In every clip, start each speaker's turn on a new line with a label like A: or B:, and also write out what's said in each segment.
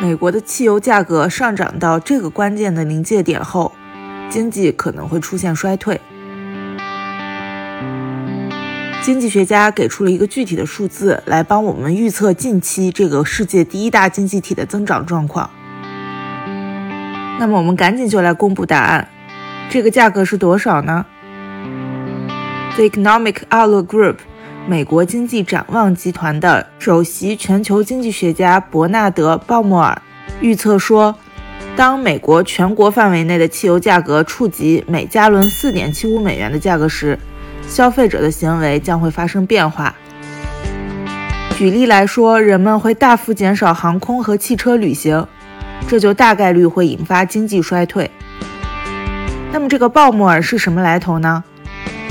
A: 美国的汽油价格上涨到这个关键的临界点后，经济可能会出现衰退。经济学家给出了一个具体的数字来帮我们预测近期这个世界第一大经济体的增长状况。那么我们赶紧就来公布答案，这个价格是多少呢？The Economic Outlook Group。美国经济展望集团的首席全球经济学家伯纳德·鲍莫尔预测说，当美国全国范围内的汽油价格触及每加仑4.75美元的价格时，消费者的行为将会发生变化。举例来说，人们会大幅减少航空和汽车旅行，这就大概率会引发经济衰退。那么，这个鲍莫尔是什么来头呢？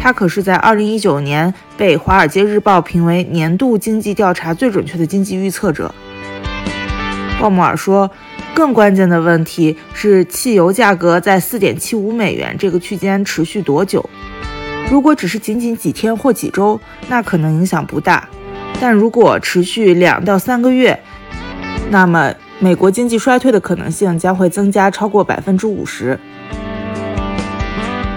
A: 他可是在2019年被《华尔街日报》评为年度经济调查最准确的经济预测者。鲍摩尔说，更关键的问题是汽油价格在4.75美元这个区间持续多久。如果只是仅仅几天或几周，那可能影响不大；但如果持续两到三个月，那么美国经济衰退的可能性将会增加超过百分之五十。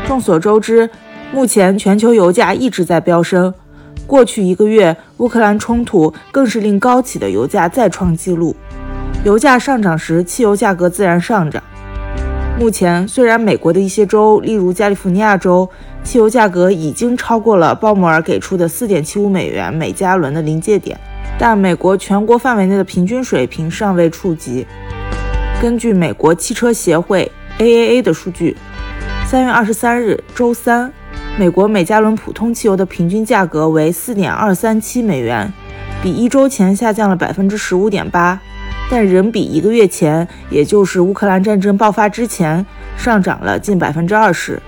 A: 众所周知。目前全球油价一直在飙升，过去一个月乌克兰冲突更是令高企的油价再创纪录。油价上涨时，汽油价格自然上涨。目前虽然美国的一些州，例如加利福尼亚州，汽油价格已经超过了鲍摩尔给出的4.75美元每加仑的临界点，但美国全国范围内的平均水平尚未触及。根据美国汽车协会 AAA 的数据，三月二十三日，周三。美国每加仑普通汽油的平均价格为四点二三七美元，比一周前下降了百分之十五点八，但仍比一个月前，也就是乌克兰战争爆发之前，上涨了近百分之二十。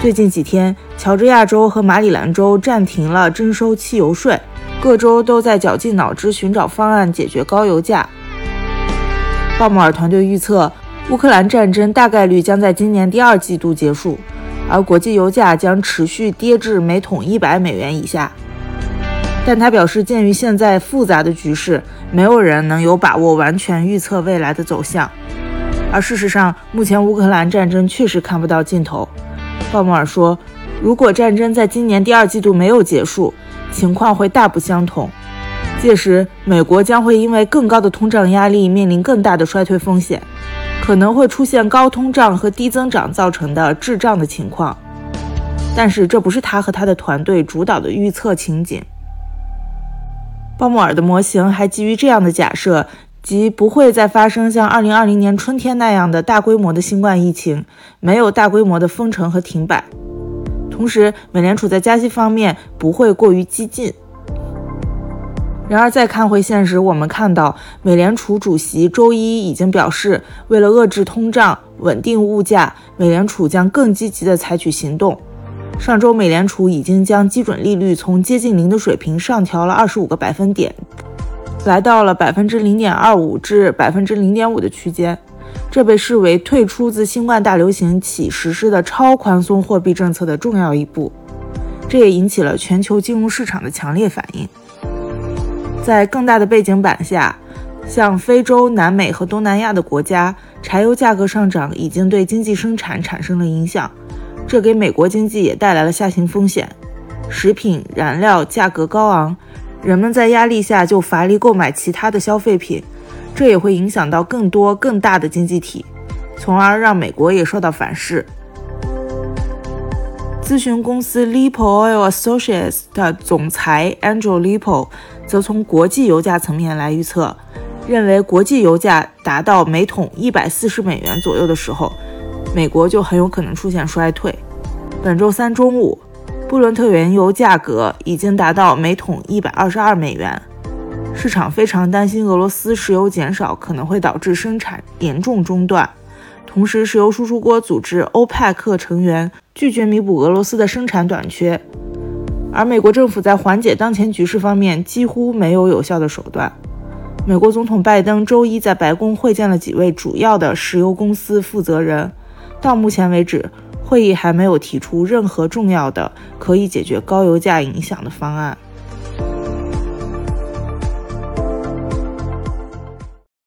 A: 最近几天，乔治亚州和马里兰州暂停了征收汽油税，各州都在绞尽脑汁寻找方案解决高油价。鲍姆尔团队预测，乌克兰战争大概率将在今年第二季度结束。而国际油价将持续跌至每桶一百美元以下，但他表示，鉴于现在复杂的局势，没有人能有把握完全预测未来的走向。而事实上，目前乌克兰战争确实看不到尽头。鲍摩尔说，如果战争在今年第二季度没有结束，情况会大不相同。届时，美国将会因为更高的通胀压力面临更大的衰退风险。可能会出现高通胀和低增长造成的滞胀的情况，但是这不是他和他的团队主导的预测情景。鲍莫尔的模型还基于这样的假设，即不会再发生像2020年春天那样的大规模的新冠疫情，没有大规模的封城和停摆。同时，美联储在加息方面不会过于激进。然而，再看回现实，我们看到美联储主席周一已经表示，为了遏制通胀、稳定物价，美联储将更积极地采取行动。上周，美联储已经将基准利率从接近零的水平上调了二十五个百分点，来到了百分之零点二五至百分之零点五的区间。这被视为退出自新冠大流行起实施的超宽松货币政策的重要一步。这也引起了全球金融市场的强烈反应。在更大的背景板下，像非洲、南美和东南亚的国家，柴油价格上涨已经对经济生产产生了影响，这给美国经济也带来了下行风险。食品、燃料价格高昂，人们在压力下就乏力购买其他的消费品，这也会影响到更多更大的经济体，从而让美国也受到反噬。咨询公司 Lipo Oil Associates 的总裁 Andrew Lipo 则从国际油价层面来预测，认为国际油价达到每桶一百四十美元左右的时候，美国就很有可能出现衰退。本周三中午，布伦特原油价格已经达到每桶一百二十二美元，市场非常担心俄罗斯石油减少可能会导致生产严重中断。同时，石油输出国组织欧派克成员拒绝弥补俄罗斯的生产短缺，而美国政府在缓解当前局势方面几乎没有有效的手段。美国总统拜登周一在白宫会见了几位主要的石油公司负责人，到目前为止，会议还没有提出任何重要的可以解决高油价影响的方案。